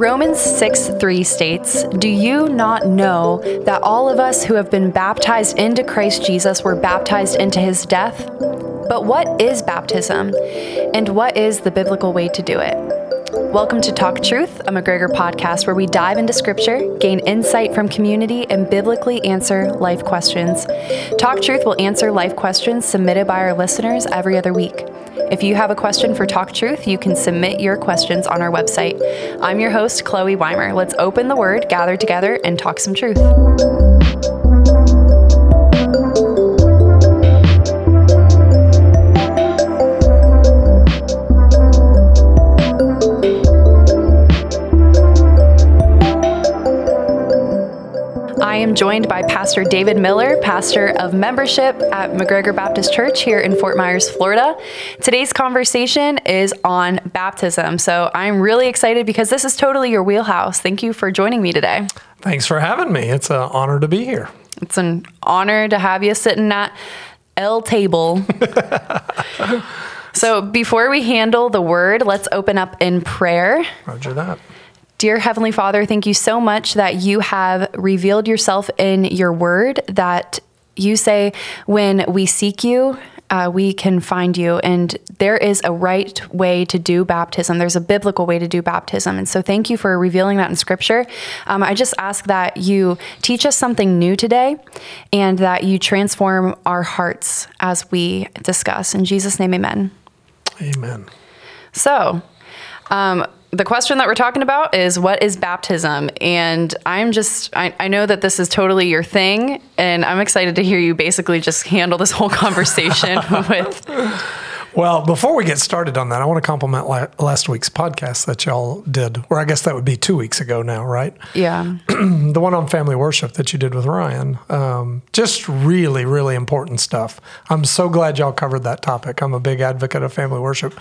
Romans 6 3 states, Do you not know that all of us who have been baptized into Christ Jesus were baptized into his death? But what is baptism? And what is the biblical way to do it? Welcome to Talk Truth, a McGregor podcast where we dive into scripture, gain insight from community, and biblically answer life questions. Talk Truth will answer life questions submitted by our listeners every other week. If you have a question for Talk Truth, you can submit your questions on our website. I'm your host, Chloe Weimer. Let's open the word, gather together, and talk some truth. I am joined by Pastor David Miller, pastor of membership at McGregor Baptist Church here in Fort Myers, Florida. Today's conversation is on baptism. So I'm really excited because this is totally your wheelhouse. Thank you for joining me today. Thanks for having me. It's an honor to be here. It's an honor to have you sitting at L table. so before we handle the word, let's open up in prayer. Roger that. Dear Heavenly Father, thank you so much that you have revealed yourself in your word, that you say when we seek you, uh, we can find you. And there is a right way to do baptism. There's a biblical way to do baptism. And so thank you for revealing that in scripture. Um, I just ask that you teach us something new today and that you transform our hearts as we discuss. In Jesus' name, amen. Amen. So, um, the question that we're talking about is what is baptism? And I'm just, I, I, know that this is totally your thing, and I'm excited to hear you basically just handle this whole conversation with. Well, before we get started on that, I want to compliment la- last week's podcast that y'all did, or I guess that would be two weeks ago now, right? Yeah. the one on family worship that you did with Ryan. Um, just really, really important stuff. I'm so glad y'all covered that topic. I'm a big advocate of family worship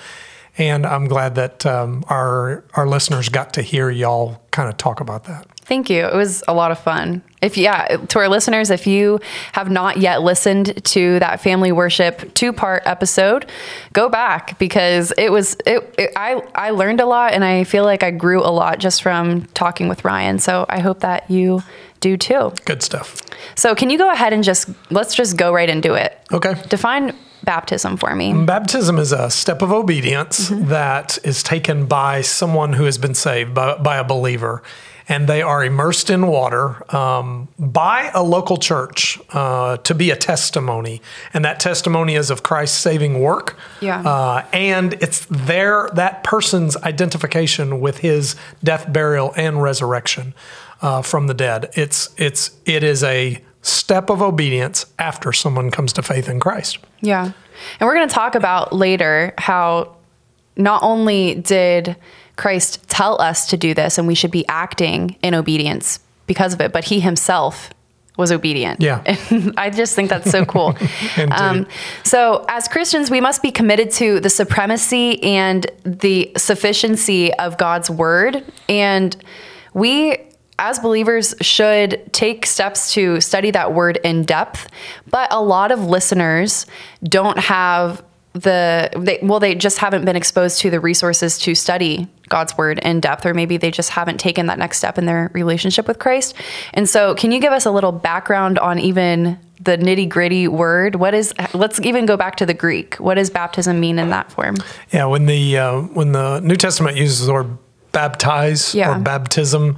and I'm glad that um, our our listeners got to hear y'all kind of talk about that. Thank you. It was a lot of fun. If yeah, to our listeners, if you have not yet listened to that family worship two part episode, go back because it was it, it, I I learned a lot and I feel like I grew a lot just from talking with Ryan. So I hope that you do too. Good stuff. So can you go ahead and just let's just go right into it. Okay. Define baptism for me? Baptism is a step of obedience mm-hmm. that is taken by someone who has been saved, by, by a believer. And they are immersed in water um, by a local church uh, to be a testimony. And that testimony is of Christ's saving work. Yeah. Uh, and it's their, that person's identification with his death, burial, and resurrection uh, from the dead. It's, it's, it is a step of obedience after someone comes to faith in Christ. Yeah. And we're going to talk about later how not only did Christ tell us to do this and we should be acting in obedience because of it, but he himself was obedient. Yeah. And I just think that's so cool. um, so, as Christians, we must be committed to the supremacy and the sufficiency of God's word. And we as believers should take steps to study that word in depth but a lot of listeners don't have the they, well they just haven't been exposed to the resources to study God's word in depth or maybe they just haven't taken that next step in their relationship with Christ. And so can you give us a little background on even the nitty-gritty word? What is let's even go back to the Greek. What does baptism mean in that form? Yeah, when the uh, when the New Testament uses the word baptize yeah. or baptism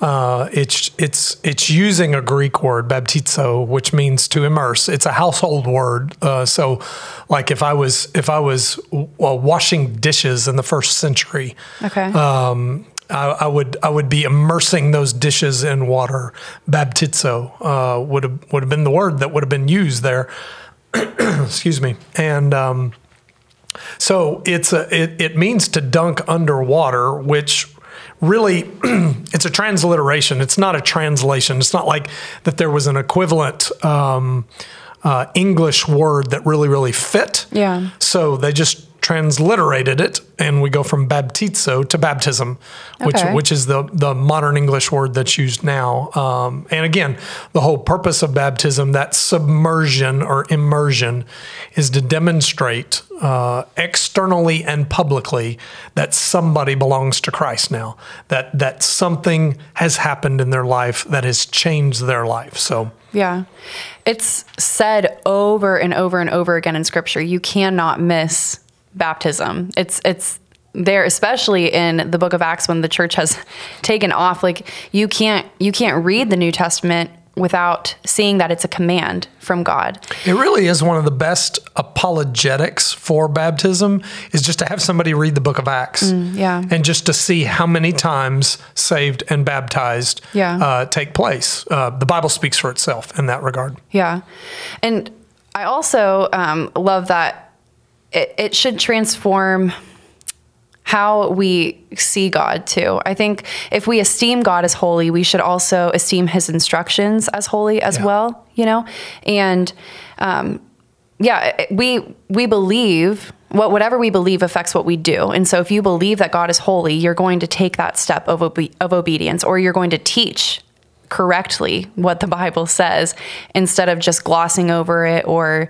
uh, it's it's it's using a Greek word baptizo, which means to immerse. It's a household word. Uh, so, like if I was if I was uh, washing dishes in the first century, okay. Um, I, I, would I would be immersing those dishes in water. Baptizo uh, would have would have been the word that would have been used there. Excuse me, and. Um, so it's a it, it means to dunk underwater, which really it's a transliteration. It's not a translation. It's not like that there was an equivalent um, uh, English word that really, really fit. Yeah. So they just transliterated it, and we go from baptizo to baptism, which Okay. which is the the modern English word that's used now. Um, and again, the whole purpose of baptism, that submersion or immersion, is to demonstrate uh, externally and publicly that somebody belongs to Christ now. That that something has happened in their life that has changed their life. So. Yeah. It's said over and over and over again in scripture. You cannot miss baptism. It's it's there especially in the book of Acts when the church has taken off like you can't you can't read the New Testament without seeing that it's a command from God. It really is one of the best apologetics for baptism is just to have somebody read the book of Acts. yeah. And just to see how many times saved and baptized Yeah. uh, take place. Uh, the Bible speaks for itself in that regard. Yeah. And I also um, love that it, it should transform how we see God too. I think if we esteem God as holy, we should also esteem his instructions as holy as Yeah. well, you know? And um, yeah, we we believe what whatever we believe affects what we do. And so if you believe that God is holy, you're going to take that step of obe- of obedience or you're going to teach correctly what the Bible says instead of just glossing over it or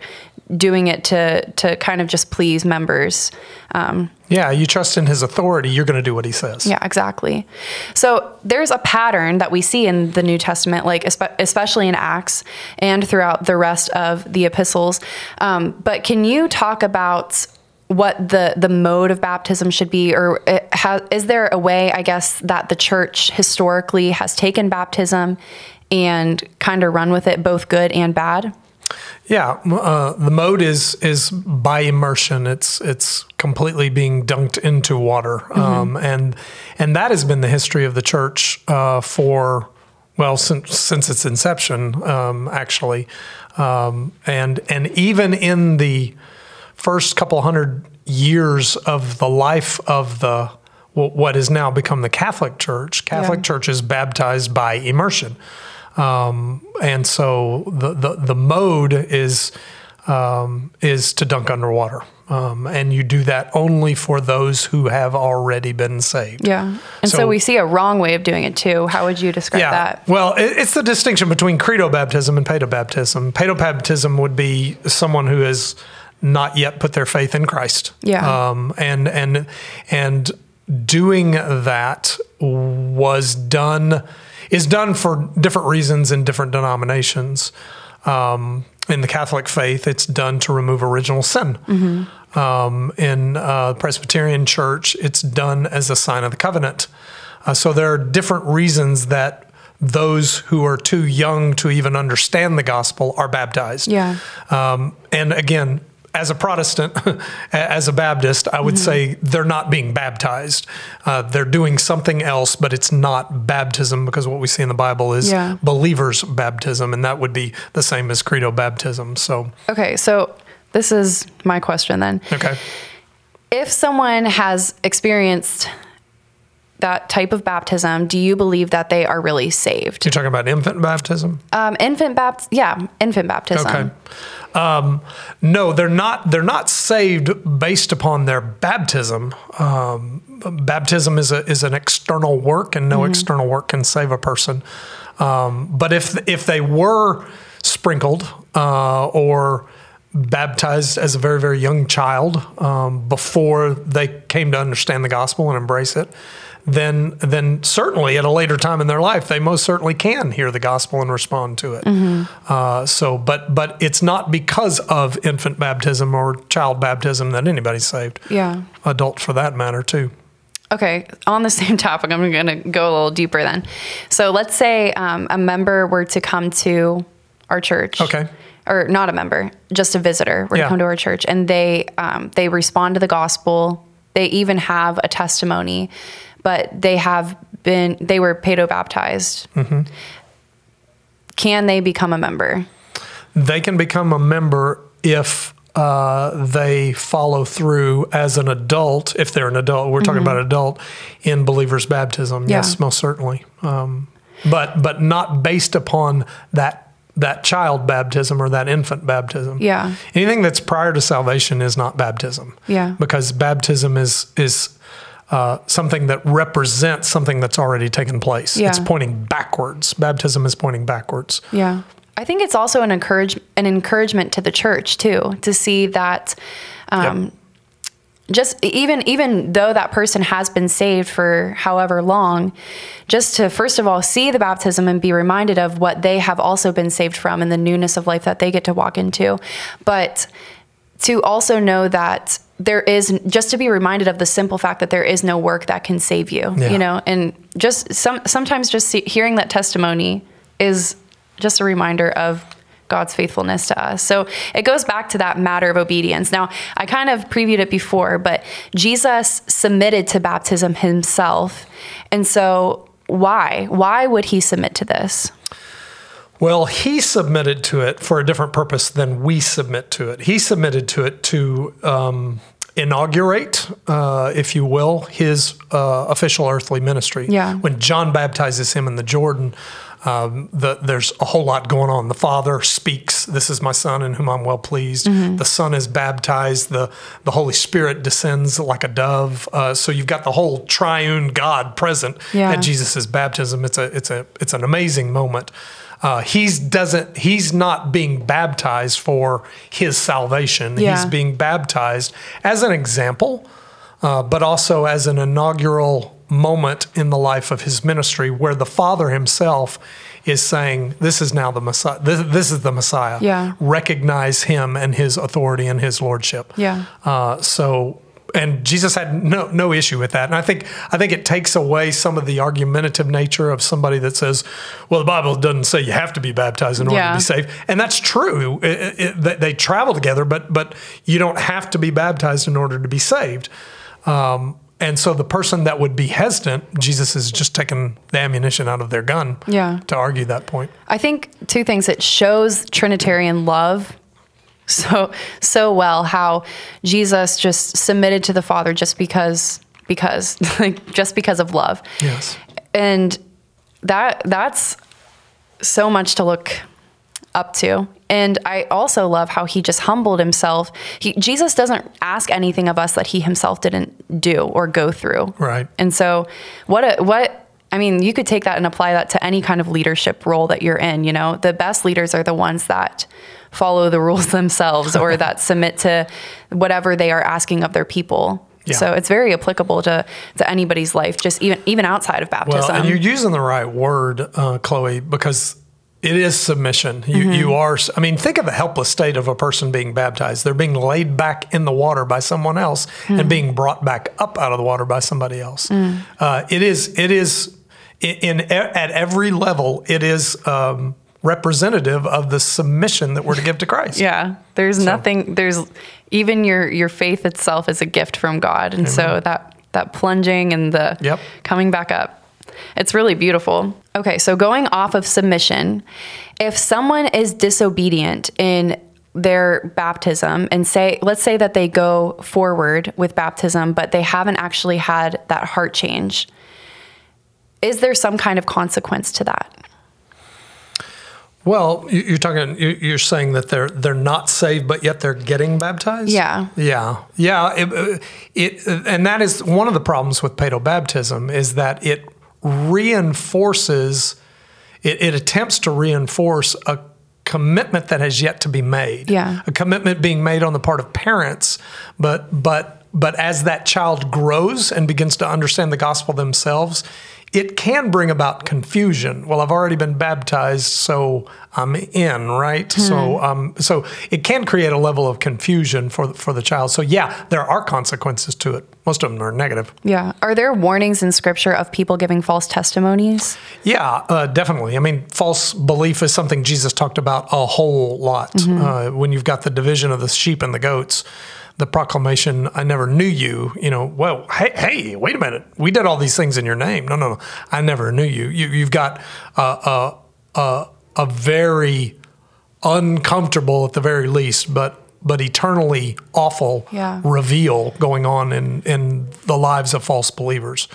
doing it to to kind of just please members. Um, Yeah, you trust in his authority, you're going to do what he says. yeah, exactly. So there's a pattern that we see in the New Testament, like especially in Acts and throughout the rest of the epistles. Um, but can you talk about what the the mode of baptism should be, or ha- is there a way, I guess, that the church historically has taken baptism and kind of run with it, both good and bad? Yeah, uh, the mode is is by immersion. It's it's completely being dunked into water, um, and and that has been the history of the church uh, for well since since its inception, um, actually, um, and and even in the first couple hundred years of the life of the wh- what has now become the Catholic Church. Catholic Yeah. Church is baptized by immersion. Um, and so the, the, the mode is um, is to dunk underwater, um, and you do that only for those who have already been saved. Yeah. And so, So- we see a wrong way of doing it too. How would you describe Yeah. that? Well, it, it's the distinction between credo baptism and paedo baptism. Paedo baptism would be someone who has not yet put their faith in Christ. Yeah. Um, and and and doing that was done is done for different reasons in different denominations. Um, in the Catholic faith, it's done to remove original sin. Um, in uh, Presbyterian Church, it's done as a sign of the covenant. Uh, so there are different reasons that those who are too young to even understand the gospel are baptized. Yeah. Um, and again, as a Protestant, as a Baptist, I would say they're not being baptized. Uh, they're doing something else, but it's not baptism because what we see in the Bible is Yeah. believers' baptism, and that would be the same as credo baptism. So, Okay. So this is my question then. okay. If someone has experienced that type of baptism, do you believe that they are really saved? You're talking about infant baptism? Um, infant bapt, yeah, infant baptism. Okay. Um, no, they're not. They're not saved based upon their baptism. Um, baptism is a is an external work, and no external work can save a person. Um, but if if they were sprinkled uh, or baptized as a very very young child um, before they came to understand the gospel and embrace it, then then certainly at a later time in their life they most certainly can hear the gospel and respond to it. Uh, so, but but it's not because of infant baptism or child baptism that anybody's saved. Yeah. adult for that matter too. Okay, on the same topic, I'm going to go a little deeper then. So let's say um, a member were to come to our church. Okay. Or not a member, just a visitor were Yeah. to come to our church, and they um, they respond to the gospel. They even have a testimony, but they have been they were pedo baptized. Mm-hmm. Can they become a member? They can become a member if uh, they follow through as an adult. If they're an adult, we're talking about adult in believers' baptism. Mm-hmm. Yeah. Yes, most certainly. Um, but but not based upon that that child baptism or that infant baptism. Yeah. Anything that's prior to salvation is not baptism. Yeah. Because baptism is is uh, something that represents something that's already taken place. Yeah. It's pointing backwards. Baptism is pointing backwards. Yeah. I think it's also an encourage an encouragement to the church too to see that um, Yep. just even even though that person has been saved for however long, just to first of all see the baptism and be reminded of what they have also been saved from and the newness of life that they get to walk into, but to also know that there is just to be reminded of the simple fact that there is no work that can save you Yeah. you know and just some sometimes just see, hearing that testimony is just a reminder of God's faithfulness to us. So it goes back to that matter of obedience. Now, I kind of previewed it before, but Jesus submitted to baptism himself. And so why? Why would he submit to this? Well, he submitted to it for a different purpose than we submit to it. He submitted to it to um, inaugurate, uh, if you will, his uh, official earthly ministry. Yeah. When John baptizes him in the Jordan, um, the, there's a whole lot going on. The Father speaks, "This is my Son, in whom I'm well pleased." Mm-hmm. The Son is baptized. the The Holy Spirit descends like a dove. Uh, so you've got the whole triune God present Yeah. at Jesus' baptism. It's a it's a it's an amazing moment. Uh, he's doesn't he's not being baptized for his salvation. Yeah. He's being baptized as an example, uh, but also as an inaugural moment in the life of his ministry, where the Father Himself is saying, "This is now the Messiah. This, this is the Messiah. Yeah. Recognize Him and His authority and His lordship." Yeah. Uh, so, and Jesus had no no issue with that, and I think I think it takes away some of the argumentative nature of somebody that says, "Well, the Bible doesn't say you have to be baptized in order Yeah. to be saved," and that's true. It, it, they- travel together, but but you don't have to be baptized in order to be saved. Um, and so the person that would be hesitant, Jesus is just taking the ammunition out of their gun Yeah. to argue that point. I think two things. It shows Trinitarian love so so well how Jesus just submitted to the Father just because because like just because of love. Yes. And that that's so much to look up to. And I also love how he just humbled himself. He, Jesus doesn't ask anything of us that he himself didn't do or go through. Right. And so what a, what I mean, you could take that and apply that to any kind of leadership role that you're in, you know. The best leaders are the ones that follow the rules themselves or that submit to whatever they are asking of their people. Yeah. So it's very applicable to, to anybody's life, just even even outside of baptism. Well, and you're using the right word, uh, Chloe, because it is submission. You, you are, I mean, think of the helpless state of a person being baptized. They're being laid back in the water by someone else and being brought back up out of the water by somebody else. Uh, it is, it is, in, in at every level, it is um, representative of the submission that we're to give to Christ. Yeah, there's nothing. There's even your your faith itself is a gift from God, and so that that plunging and the Yep. coming back up, it's really beautiful. Okay, so going off of submission, if someone is disobedient in their baptism and say let's say that they go forward with baptism but they haven't actually had that heart change is there some kind of consequence to that Well, you- you're talking. you- You're saying that they're they're not saved, but yet they're getting baptized. Yeah. yeah, yeah. It, it and that is one of the problems with paedobaptism is that it reinforces. It, it attempts to reinforce a commitment that has yet to be made. Yeah. a commitment being made on the part of parents, but but but as that child grows and begins to understand the gospel themselves, it can bring about confusion. Well, I've already been baptized, so I'm in, right? So um, so it can create a level of confusion for the- for the child. So yeah, there are consequences to it. Most of them are negative. yeah are there warnings in scripture of people giving false testimonies Yeah, uh, definitely. I mean, false belief is something Jesus talked about a whole lot. Uh, when you've got the division of the sheep and the goats, the proclamation, I never knew you, you know, well, hey, hey, wait a minute. We did all these things in your name. No, no, no. I never knew you. you you've got uh, a, a, a very uncomfortable, at the very least, but but eternally awful Yeah. reveal going on in, in the lives of false believers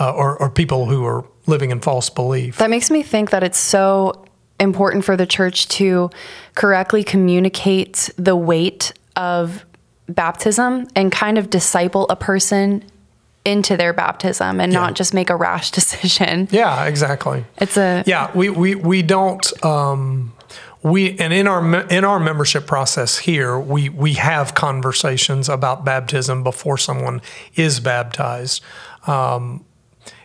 uh, or, or people who are living in false belief. That makes me think that it's so important for the church to correctly communicate the weight of baptism and kind of disciple a person into their baptism and Yeah. not just make a rash decision. Yeah, exactly. It's a Yeah, we we we don't. Um, we and in our in our membership process here, we we have conversations about baptism before someone is baptized. Um,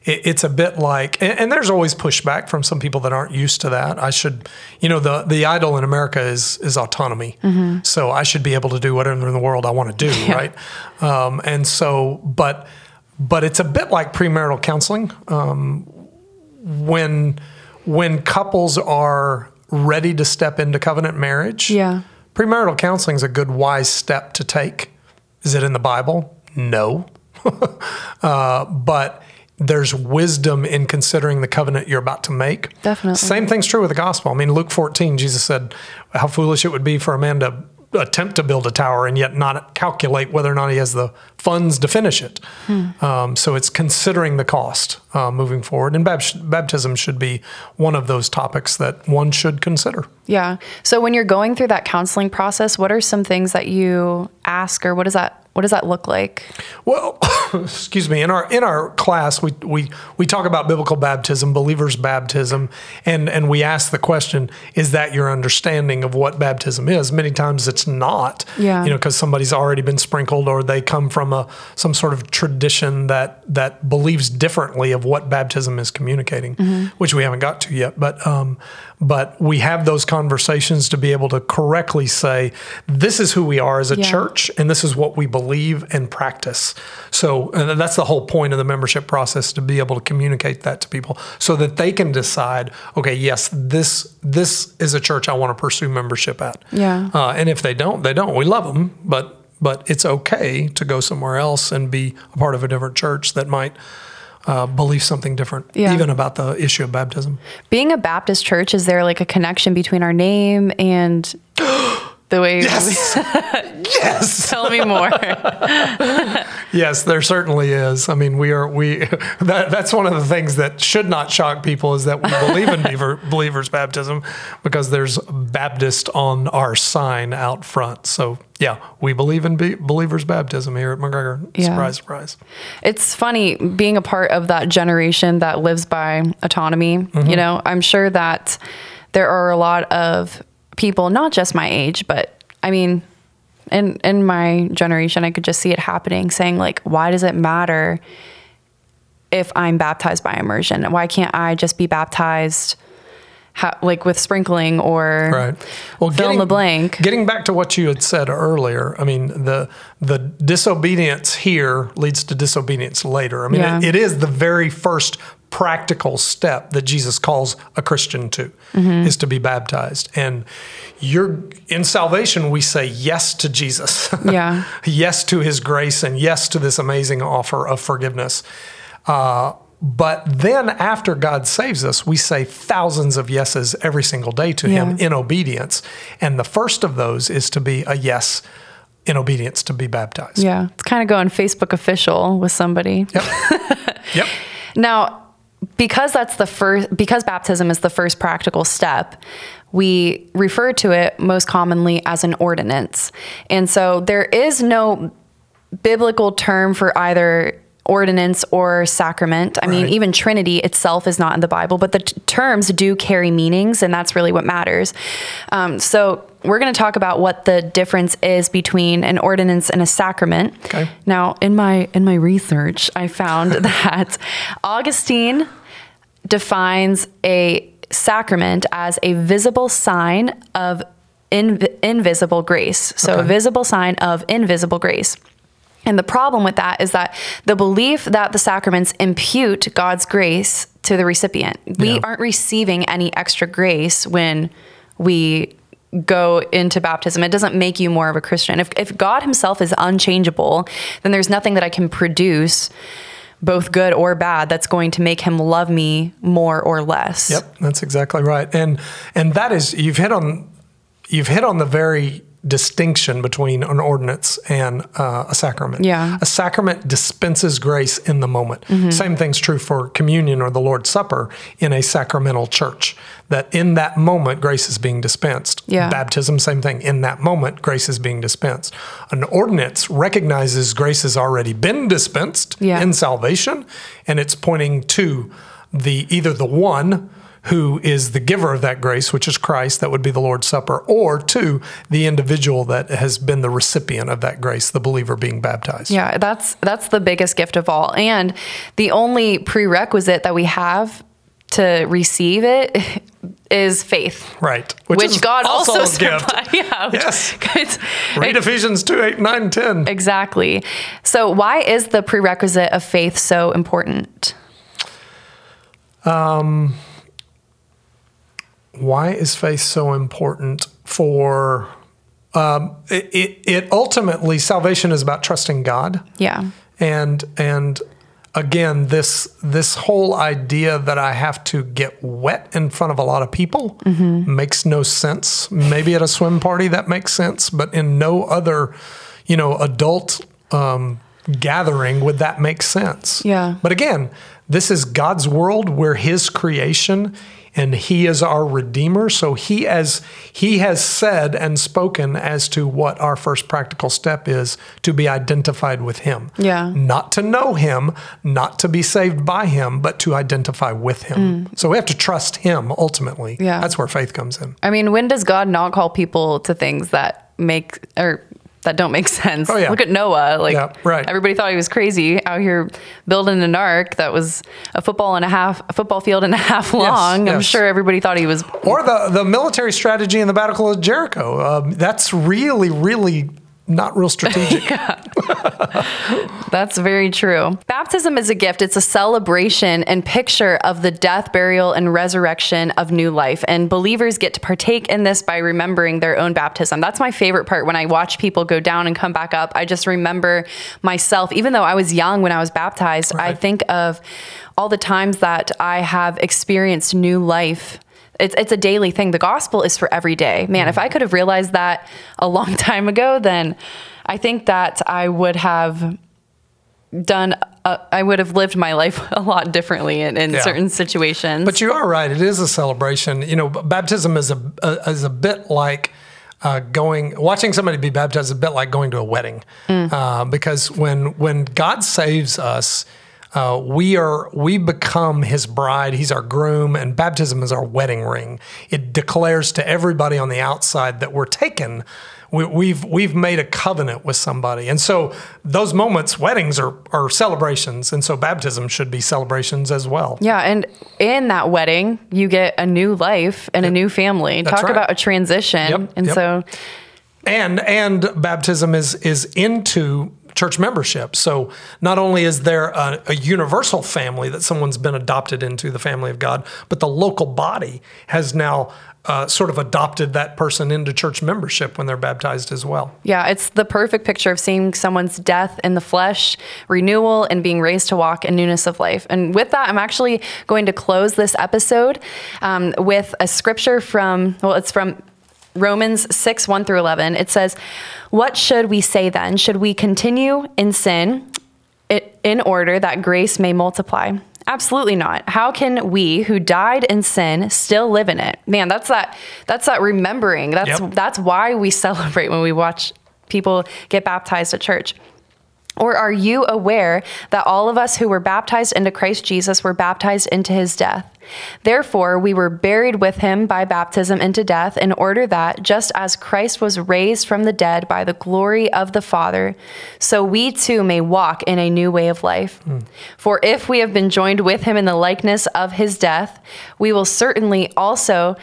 it, it's a bit like, and, and there's always pushback from some people that aren't used to that. I should, you know, the the idol in America is is autonomy, so I should be able to do whatever in the world I want to do, right? Um, and so, but but it's a bit like premarital counseling Um, when when couples are ready to step into covenant marriage, Yeah. premarital counseling is a good wise step to take. Is it in the Bible? No, uh, but there's wisdom in considering the covenant you're about to make. Definitely. Same thing's true with the gospel. I mean, Luke 14, Jesus said, "How foolish it would be for a man to." Attempt to build a tower and yet not calculate whether or not he has the funds to finish it. Um, so it's considering the cost uh, moving forward. And bab- baptism should be one of those topics that one should consider. Yeah. So when you're going through that counseling process, what are some things that you ask or what does that what does that look like? Well, excuse me. In our in our class, we we we talk about biblical baptism, believers' baptism, and and we ask the question: Is that your understanding of what baptism is? Many times it's not. Yeah. You know, because somebody's already been sprinkled, or they come from a some sort of tradition that that believes differently of what baptism is communicating, which we haven't got to yet. But um, but we have those conversations to be able to correctly say, this is who we are as a Yeah. church, and this is what we believe and practice. So and that's the whole point of the membership process to be able to communicate that to people so that they can decide, okay, yes, this this is a church I want to pursue membership at. Yeah. Uh, and if they don't, they don't. We love them, but but it's okay to go somewhere else and be a part of a different church that might uh, believe something different, Yeah. even about the issue of baptism. Being a Baptist church, is there like a connection between our name and the way yes. tell me more. Yes, there certainly is. I mean, we are we that that's one of the things that should not shock people is that we believe in beaver, believers baptism because there's Baptist on our sign out front. So yeah, we believe in be, believers baptism here at McGregor. Yeah. Surprise, surprise. it's funny being a part of that generation that lives by autonomy. Mm-hmm. You know, I'm sure that there are a lot of people, not just my age, but I mean, in in my generation, I could just see it happening, saying like, why does it matter if I'm baptized by immersion? Why can't I just be baptized? Ha- like with sprinkling or Right. Well, fill in the blank. Getting back to what you had said earlier, I mean the the disobedience here leads to disobedience later. I mean, Yeah. it, it is the very first practical step that Jesus calls a Christian to Mm-hmm. is to be baptized. And you're in salvation, we say yes to Jesus. Yeah. yes to his grace and yes to this amazing offer of forgiveness. Uh, but then after God saves us, we say thousands of yeses every single day to him in obedience. And the first of those is to be a yes in obedience to be baptized. yeah, it's kind of going Facebook official with somebody. Yep. yep. Now, because that's the first, because baptism is the first practical step, we refer to it most commonly as an ordinance. And so there is no biblical term for either ordinance or sacrament. I mean, even Trinity itself is not in the Bible, but the t- terms do carry meanings, and that's really what matters. Um, so we're going to talk about what the difference is between an ordinance and a sacrament. Okay. Now, in my in my research, I found that Augustine defines a sacrament as a visible sign of inv- invisible grace. So, a visible sign of invisible grace. And the problem with that is that the belief that the sacraments impute God's grace to the recipient. We Yeah. aren't receiving any extra grace when we go into baptism. It doesn't make you more of a Christian. If, if God Himself is unchangeable, then there's nothing that I can produce, both good or bad, that's going to make Him love me more or less. Yep, that's exactly right. And and that is you've hit on you've hit on the very distinction between an ordinance and uh, a sacrament. Yeah. A sacrament dispenses grace in the moment. Same thing's true for communion or the Lord's Supper in a sacramental church, that in that moment, grace is being dispensed. Yeah. Baptism, same thing. In that moment, grace is being dispensed. An ordinance recognizes grace has already been dispensed Yeah. in salvation, and it's pointing to the either the one who is the giver of that grace, which is Christ, that would be the Lord's Supper, or to the individual that has been the recipient of that grace, the believer being baptized. Yeah, that's that's the biggest gift of all. And the only prerequisite that we have to receive it is faith. Right. Which, is God also, a gift. supplied. Yeah. Yes. Read Ephesians 2, 8, 9, 10. exactly. So why is the prerequisite of faith so important? Um, why is faith so important for um, it, it, it ultimately salvation is about trusting god. Yeah. and and again this this whole idea that i have to get wet in front of a lot of people makes no sense. Maybe at a swim party that makes sense but in no other you know adult um, gathering would that make sense. Yeah. but again this is god's world. We're his creation and he is our redeemer so he as he has said and spoken as to what our first practical step is to be identified with him Yeah. not to know him, not to be saved by him, but to identify with him. So we have to trust him ultimately. Mm. Yeah. That's where faith comes in. I mean, when does God not call people to things that make or that don't make sense? Oh, yeah. Look at Noah. Like Yeah, right. everybody thought he was crazy out here building an ark that was a football and a half a football field and a half long. I'm yes. sure everybody thought he was Or the, the military strategy in the Battle of Jericho. Um, that's really, really not real strategic. That's very true. Baptism is a gift. It's a celebration and picture of the death, burial, and resurrection of new life. And believers get to partake in this by remembering their own baptism. That's my favorite part when I watch people go down and come back up. I just remember myself, even though I was young when I was baptized, I think of all the times that I have experienced new life. It's, it's a daily thing. The gospel is for every day. Man, if I could have realized that a long time ago, then I think that I would have done uh, I would have lived my life a lot differently in, in Yeah. certain situations. But you are right. It is a celebration. You know, baptism is a, a is a bit like uh, going watching somebody be baptized. Is a bit like going to a wedding, uh, because when when God saves us. Uh, we are we become his bride he's our groom and baptism is our wedding ring it declares to everybody on the outside that we're taken we, we've we've made a covenant with somebody and so those moments weddings are, are celebrations and so baptism should be celebrations as well yeah, and in that wedding, you get a new life and a new family. That's Talk right. about a transition. Yep, And yep. so and and baptism is is into church membership so not only is there a, a universal family that someone's been adopted into the family of god but the local body has now uh, sort of adopted that person into church membership when they're baptized as well Yeah, it's the perfect picture of seeing someone's death in the flesh, renewal, and being raised to walk in newness of life. And with that, I'm actually going to close this episode um, with a scripture from, well, it's from Romans 6, 1 through 11. It says, What should we say then? Should we continue in sin in order that grace may multiply? Absolutely not. How can we who died in sin still live in it? Man, that's that that's that remembering. That's Yep. that's why we celebrate when we watch people get baptized at church. Or are you aware that all of us who were baptized into Christ Jesus were baptized into his death? Therefore, we were buried with him by baptism into death, in order that, just as Christ was raised from the dead by the glory of the Father, so we too may walk in a new way of life. Hmm. For if we have been joined with him in the likeness of his death, we will certainly also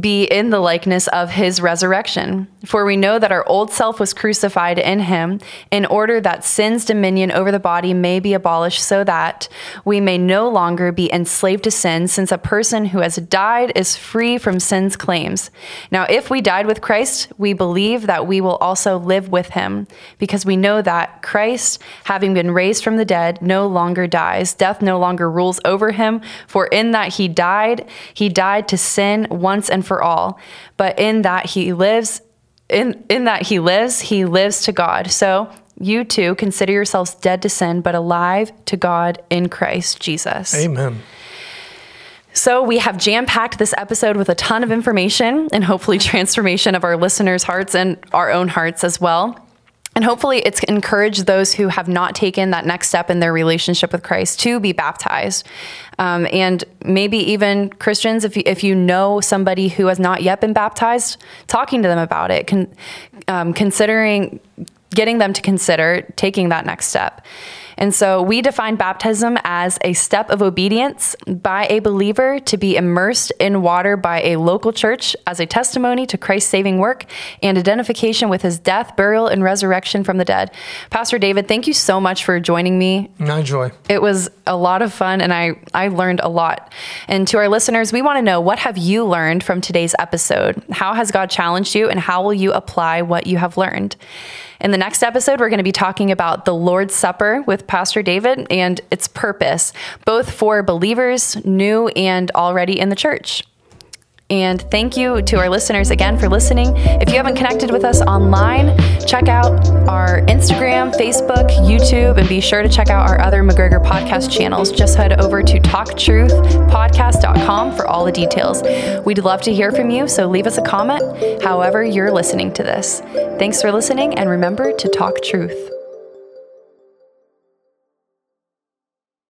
be in the likeness of his resurrection. For we know that our old self was crucified in him in order that sin's dominion over the body may be abolished, so that we may no longer be enslaved to sin, since a person who has died is free from sin's claims. Now, if we died with Christ, we believe that we will also live with him, because we know that Christ, having been raised from the dead, no longer dies. Death no longer rules over him, for in that he died, he died to sin once and for all. But in that he lives, in in that he lives, he lives to God. So you too consider yourselves dead to sin, but alive to God in Christ Jesus. Amen. So, we have jam packed this episode with a ton of information and hopefully transformation of our listeners' hearts and our own hearts as well. And hopefully, it's encouraged those who have not taken that next step in their relationship with Christ to be baptized. Um, and maybe even Christians, if you, if you know somebody who has not yet been baptized, talking to them about it, con, um, considering getting them to consider taking that next step. And so we define baptism as a step of obedience by a believer to be immersed in water by a local church as a testimony to Christ's saving work and identification with his death, burial, and resurrection from the dead. Pastor David, thank you so much for joining me. My joy. It was a lot of fun and I, I learned a lot. And to our listeners, we want to know what have you learned from today's episode? How has God challenged you and how will you apply what you have learned? In the next episode, we're going to be talking about the Lord's Supper Pastor David and its purpose, both for believers, new and already in the church. And thank you to our listeners again for listening. If you haven't connected with us online, check out our Instagram, Facebook, YouTube, and be sure to check out our other McGregor podcast channels. Just head over to talktruthpodcast.com for all the details. We'd love to hear from you, so leave us a comment however you're listening to this. Thanks for listening, and remember to talk truth.